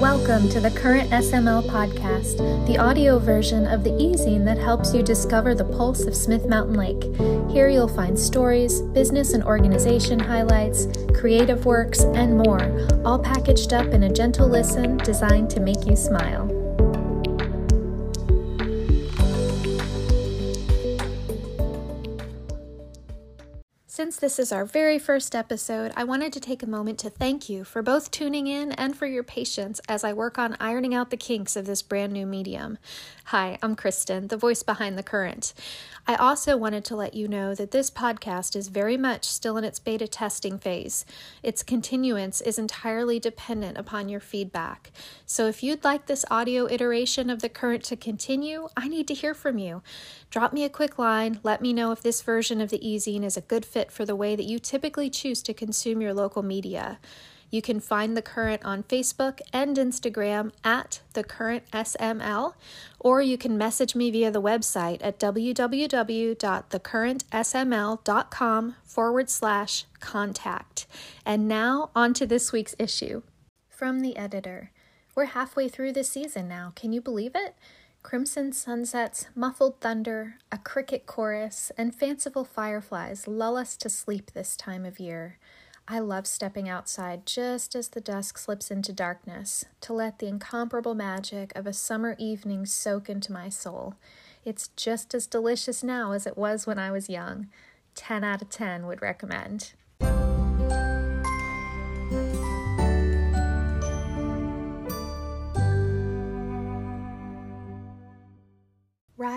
Welcome to the Current SML podcast, the audio version of the e-zine that helps you discover the pulse of Smith Mountain Lake. Here you'll find stories, business and organization highlights, creative works, and more, all packaged up in a gentle listen designed to make you smile. Since this is our very first episode, I wanted to take a moment to thank you for both tuning in and for your patience as I work on ironing out the kinks of this brand new medium. Hi, I'm Kristen, the voice behind the current. I also wanted to let you know that this podcast is very much still in its beta testing phase. Its continuance is entirely dependent upon your feedback. So if you'd like this audio iteration of the current to continue, I need to hear from you. Drop me a quick line, let me know if this version of the e-zine is a good fit for the way that you typically choose to consume your local media. You can find The Current on Facebook and Instagram at The Current SML, or you can message me via the website at www.thecurrentsml.com forward slash contact. And now, on to this week's issue. From the editor We're halfway through this season now. Can you believe it? Crimson sunsets, muffled thunder, a cricket chorus, and fanciful fireflies lull us to sleep this time of year. I love stepping outside just as the dusk slips into darkness to let the incomparable magic of a summer evening soak into my soul. It's just as delicious now as it was when I was young. 10 out of 10 would recommend.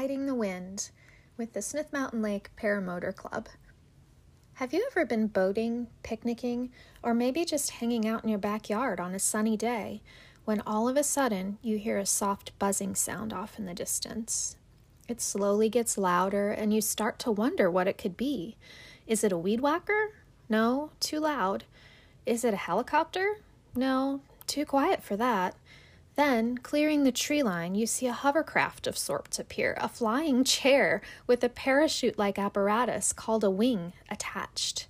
Riding the Wind with the Smith Mountain Lake Paramotor Club. Have you ever been boating, picnicking, or maybe just hanging out in your backyard on a sunny day when all of a sudden you hear a soft buzzing sound off in the distance? It slowly gets louder and you start to wonder what it could be. Is it a weed whacker? No, too loud. Is it a helicopter? No, too quiet for that. Then, clearing the tree line, you see a hovercraft of sorts appear, a flying chair with a parachute like apparatus called a wing attached.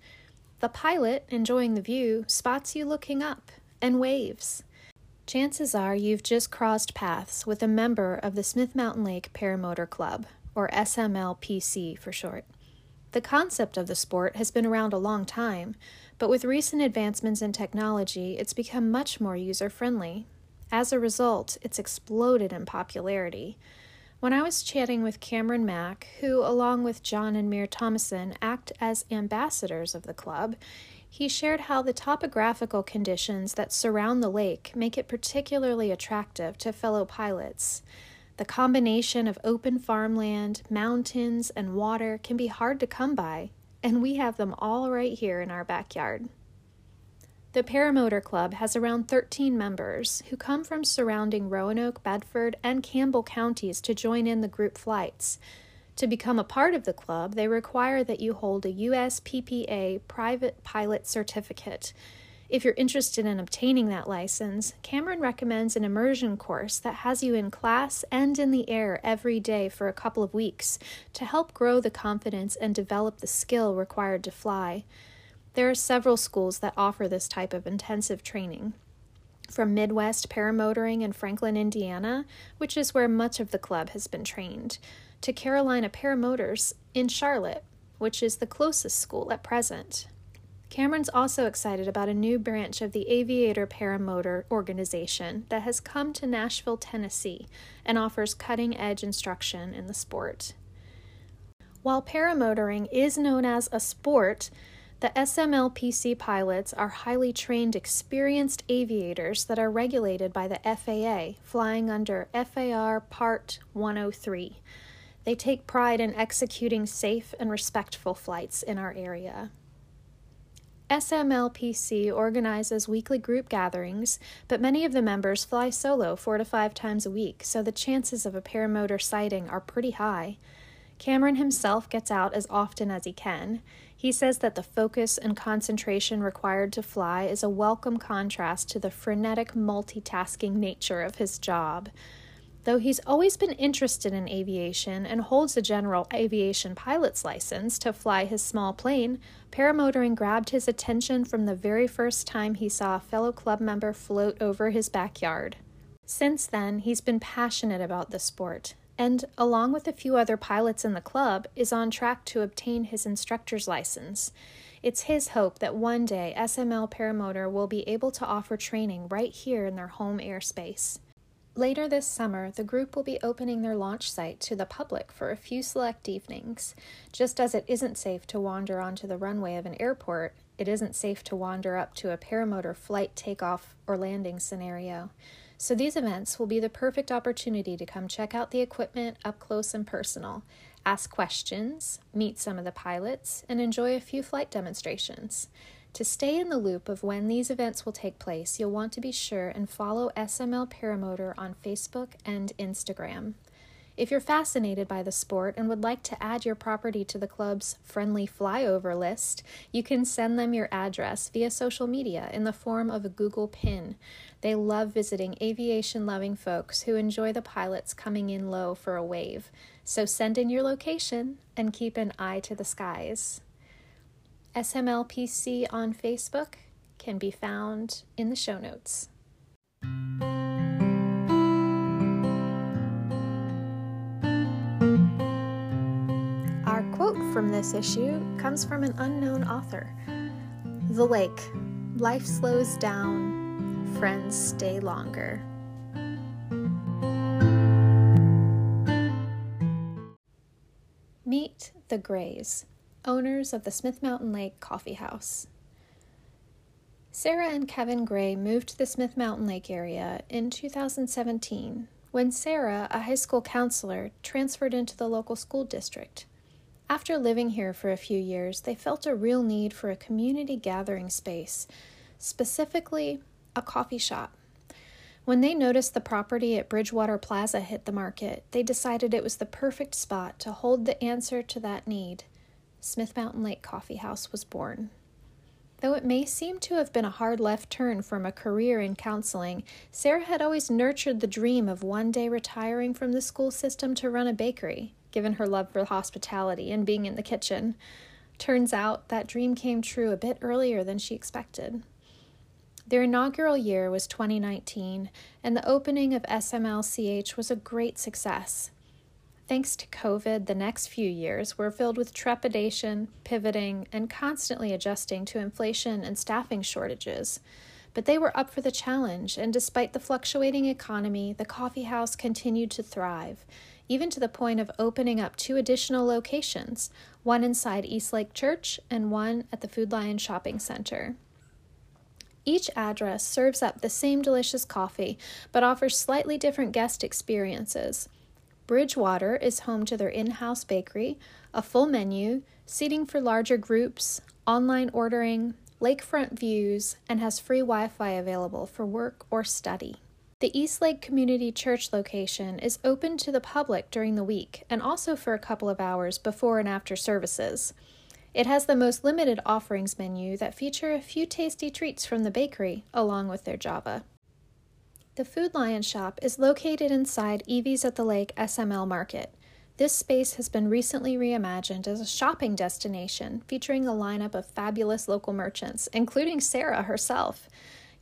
The pilot, enjoying the view, spots you looking up and waves. Chances are you've just crossed paths with a member of the Smith Mountain Lake Paramotor Club, or SMLPC for short. The concept of the sport has been around a long time, but with recent advancements in technology, it's become much more user friendly as a result, it's exploded in popularity. When I was chatting with Cameron Mack, who, along with John and Mir Thomason, act as ambassadors of the club, he shared how the topographical conditions that surround the lake make it particularly attractive to fellow pilots. The combination of open farmland, mountains, and water can be hard to come by, and we have them all right here in our backyard. The Paramotor Club has around 13 members who come from surrounding Roanoke, Bedford, and Campbell counties to join in the group flights. To become a part of the club, they require that you hold a USPPA private pilot certificate. If you're interested in obtaining that license, Cameron recommends an immersion course that has you in class and in the air every day for a couple of weeks to help grow the confidence and develop the skill required to fly. There are several schools that offer this type of intensive training. From Midwest Paramotoring in Franklin, Indiana, which is where much of the club has been trained, to Carolina Paramotors in Charlotte, which is the closest school at present. Cameron's also excited about a new branch of the Aviator Paramotor organization that has come to Nashville, Tennessee, and offers cutting edge instruction in the sport. While paramotoring is known as a sport, the SMLPC pilots are highly trained, experienced aviators that are regulated by the FAA, flying under FAR Part 103. They take pride in executing safe and respectful flights in our area. SMLPC organizes weekly group gatherings, but many of the members fly solo four to five times a week, so the chances of a paramotor sighting are pretty high. Cameron himself gets out as often as he can. He says that the focus and concentration required to fly is a welcome contrast to the frenetic multitasking nature of his job. Though he's always been interested in aviation and holds a general aviation pilot's license to fly his small plane, paramotoring grabbed his attention from the very first time he saw a fellow club member float over his backyard. Since then, he's been passionate about the sport and, along with a few other pilots in the club, is on track to obtain his instructor's license. It's his hope that one day SML Paramotor will be able to offer training right here in their home airspace. Later this summer, the group will be opening their launch site to the public for a few select evenings. Just as it isn't safe to wander onto the runway of an airport, it isn't safe to wander up to a paramotor flight takeoff or landing scenario. So these events will be the perfect opportunity to come check out the equipment up close and personal, ask questions, meet some of the pilots, and enjoy a few flight demonstrations. To stay in the loop of when these events will take place, you'll want to be sure and follow SML Paramotor on Facebook and Instagram. If you're fascinated by the sport and would like to add your property to the club's friendly flyover list, you can send them your address via social media in the form of a Google pin. They love visiting aviation loving folks who enjoy the pilots coming in low for a wave. So send in your location and keep an eye to the skies. SMLPC on Facebook can be found in the show notes. From this issue comes from an unknown author The lake. Life slows down, friends stay longer. Meet the Grays owners of the Smith Mountain Lake Coffee House. Sarah and Kevin Gray moved to the Smith Mountain Lake area in 2017 when Sarah, a high school counselor, transferred into the local school district. After living here for a few years, they felt a real need for a community gathering space, specifically a coffee shop. When they noticed the property at Bridgewater Plaza hit the market, they decided it was the perfect spot to hold the answer to that need. Smith Mountain Lake Coffee House was born. Though it may seem to have been a hard left turn from a career in counseling, Sarah had always nurtured the dream of one day retiring from the school system to run a bakery, given her love for hospitality and being in the kitchen. Turns out that dream came true a bit earlier than she expected. Their inaugural year was 2019, and the opening of SMLCH was a great success. Thanks to COVID, the next few years were filled with trepidation, pivoting, and constantly adjusting to inflation and staffing shortages. But they were up for the challenge, and despite the fluctuating economy, the coffee house continued to thrive, even to the point of opening up two additional locations one inside Eastlake Church and one at the Food Lion Shopping Center. Each address serves up the same delicious coffee, but offers slightly different guest experiences. Bridgewater is home to their in house bakery, a full menu, seating for larger groups, online ordering, lakefront views, and has free Wi Fi available for work or study. The Eastlake Community Church location is open to the public during the week and also for a couple of hours before and after services. It has the most limited offerings menu that feature a few tasty treats from the bakery along with their Java. The Food Lion shop is located inside Evie's at the Lake SML Market. This space has been recently reimagined as a shopping destination featuring a lineup of fabulous local merchants, including Sarah herself.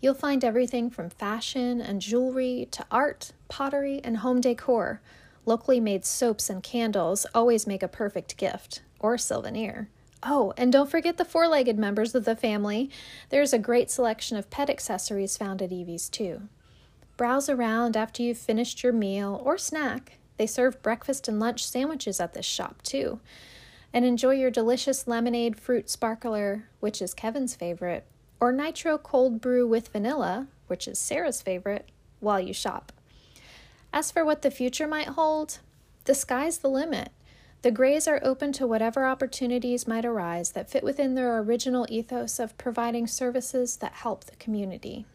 You'll find everything from fashion and jewelry to art, pottery, and home decor. Locally made soaps and candles always make a perfect gift, or souvenir. Oh, and don't forget the four legged members of the family. There's a great selection of pet accessories found at Evie's, too. Browse around after you've finished your meal or snack. They serve breakfast and lunch sandwiches at this shop, too. And enjoy your delicious lemonade fruit sparkler, which is Kevin's favorite, or nitro cold brew with vanilla, which is Sarah's favorite, while you shop. As for what the future might hold, the sky's the limit. The Grays are open to whatever opportunities might arise that fit within their original ethos of providing services that help the community.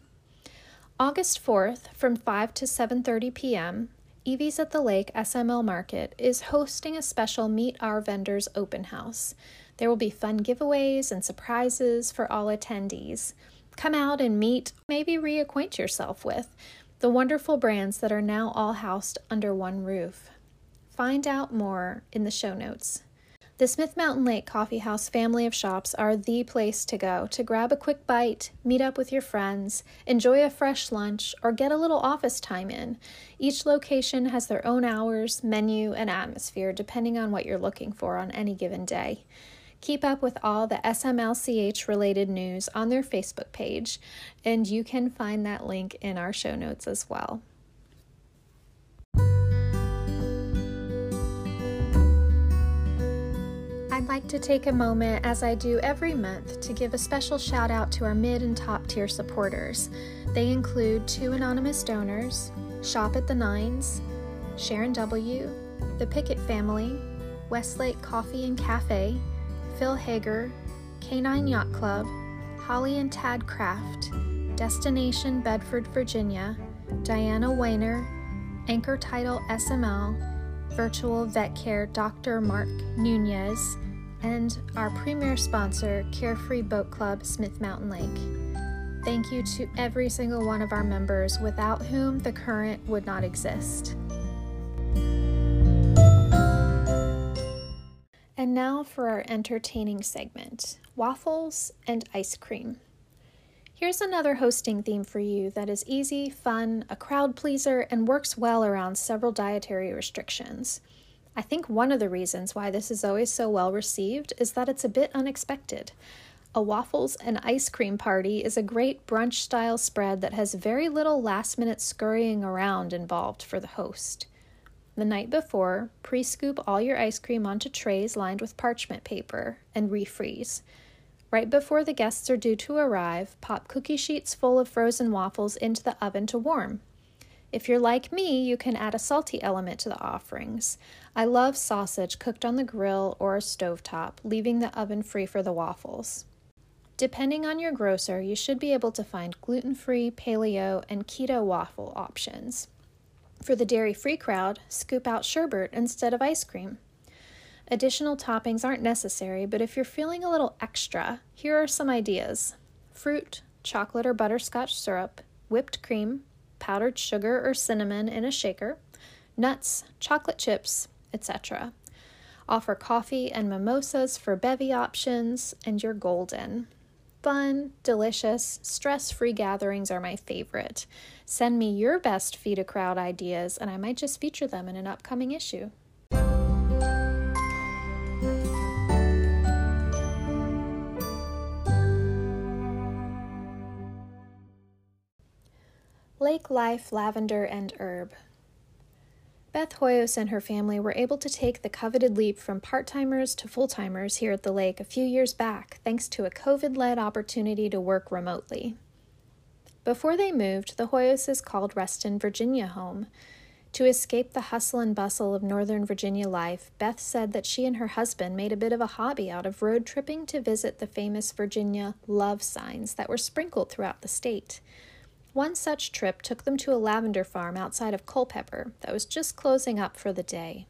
August 4th from 5 to 7:30 p.m., Evie's at the Lake SML Market is hosting a special Meet Our Vendors open house. There will be fun giveaways and surprises for all attendees. Come out and meet, maybe reacquaint yourself with the wonderful brands that are now all housed under one roof. Find out more in the show notes. The Smith Mountain Lake Coffee House family of shops are the place to go to grab a quick bite, meet up with your friends, enjoy a fresh lunch, or get a little office time in. Each location has their own hours, menu, and atmosphere depending on what you're looking for on any given day. Keep up with all the SMLCH related news on their Facebook page, and you can find that link in our show notes as well. I'd like to take a moment, as I do every month, to give a special shout out to our mid and top tier supporters. They include two anonymous donors, Shop at the Nines, Sharon W., the Pickett family, Westlake Coffee and Cafe, Phil Hager, Canine Yacht Club, Holly and Tad Craft, Destination Bedford, Virginia, Diana Weiner, Anchor Title SML, Virtual Vet Care Dr. Mark Nunez, and our premier sponsor, Carefree Boat Club, Smith Mountain Lake. Thank you to every single one of our members, without whom the current would not exist. And now for our entertaining segment waffles and ice cream. Here's another hosting theme for you that is easy, fun, a crowd pleaser, and works well around several dietary restrictions. I think one of the reasons why this is always so well received is that it's a bit unexpected. A waffles and ice cream party is a great brunch style spread that has very little last minute scurrying around involved for the host. The night before, pre scoop all your ice cream onto trays lined with parchment paper and refreeze. Right before the guests are due to arrive, pop cookie sheets full of frozen waffles into the oven to warm. If you're like me, you can add a salty element to the offerings. I love sausage cooked on the grill or a stovetop, leaving the oven free for the waffles. Depending on your grocer, you should be able to find gluten free, paleo, and keto waffle options. For the dairy free crowd, scoop out sherbet instead of ice cream. Additional toppings aren't necessary, but if you're feeling a little extra, here are some ideas fruit, chocolate or butterscotch syrup, whipped cream, powdered sugar or cinnamon in a shaker, nuts, chocolate chips, etc. Offer coffee and mimosas for bevy options, and you're golden. Fun, delicious, stress free gatherings are my favorite. Send me your best feed a crowd ideas, and I might just feature them in an upcoming issue. Lake Life Lavender and Herb. Beth Hoyos and her family were able to take the coveted leap from part timers to full timers here at the lake a few years back, thanks to a COVID led opportunity to work remotely. Before they moved, the Hoyoses called Reston Virginia home. To escape the hustle and bustle of Northern Virginia life, Beth said that she and her husband made a bit of a hobby out of road tripping to visit the famous Virginia love signs that were sprinkled throughout the state. One such trip took them to a lavender farm outside of Culpeper that was just closing up for the day.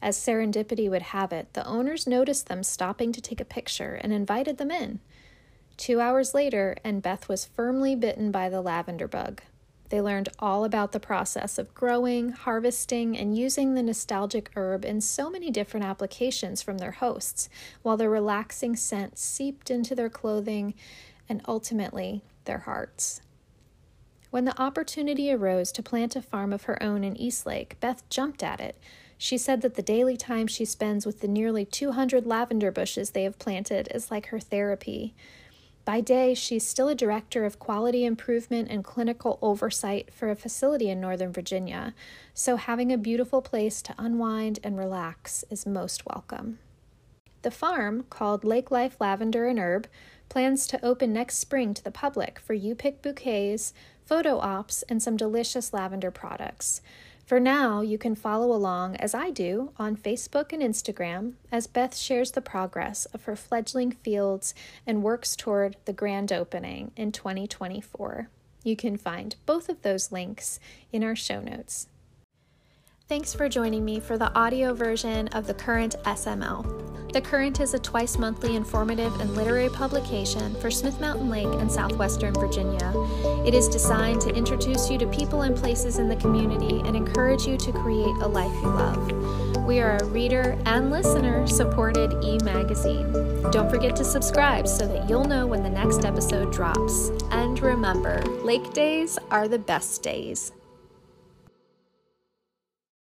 As serendipity would have it, the owners noticed them stopping to take a picture and invited them in. Two hours later, and Beth was firmly bitten by the lavender bug. They learned all about the process of growing, harvesting, and using the nostalgic herb in so many different applications from their hosts, while the relaxing scent seeped into their clothing and ultimately their hearts. When the opportunity arose to plant a farm of her own in Eastlake, Beth jumped at it. She said that the daily time she spends with the nearly 200 lavender bushes they have planted is like her therapy. By day, she's still a director of quality improvement and clinical oversight for a facility in Northern Virginia, so having a beautiful place to unwind and relax is most welcome. The farm, called Lake Life Lavender and Herb, plans to open next spring to the public for you pick bouquets, photo ops, and some delicious lavender products. For now, you can follow along, as I do, on Facebook and Instagram as Beth shares the progress of her fledgling fields and works toward the grand opening in 2024. You can find both of those links in our show notes. Thanks for joining me for the audio version of The Current SML. The Current is a twice monthly informative and literary publication for Smith Mountain Lake and southwestern Virginia. It is designed to introduce you to people and places in the community and encourage you to create a life you love. We are a reader and listener supported e magazine. Don't forget to subscribe so that you'll know when the next episode drops. And remember, lake days are the best days.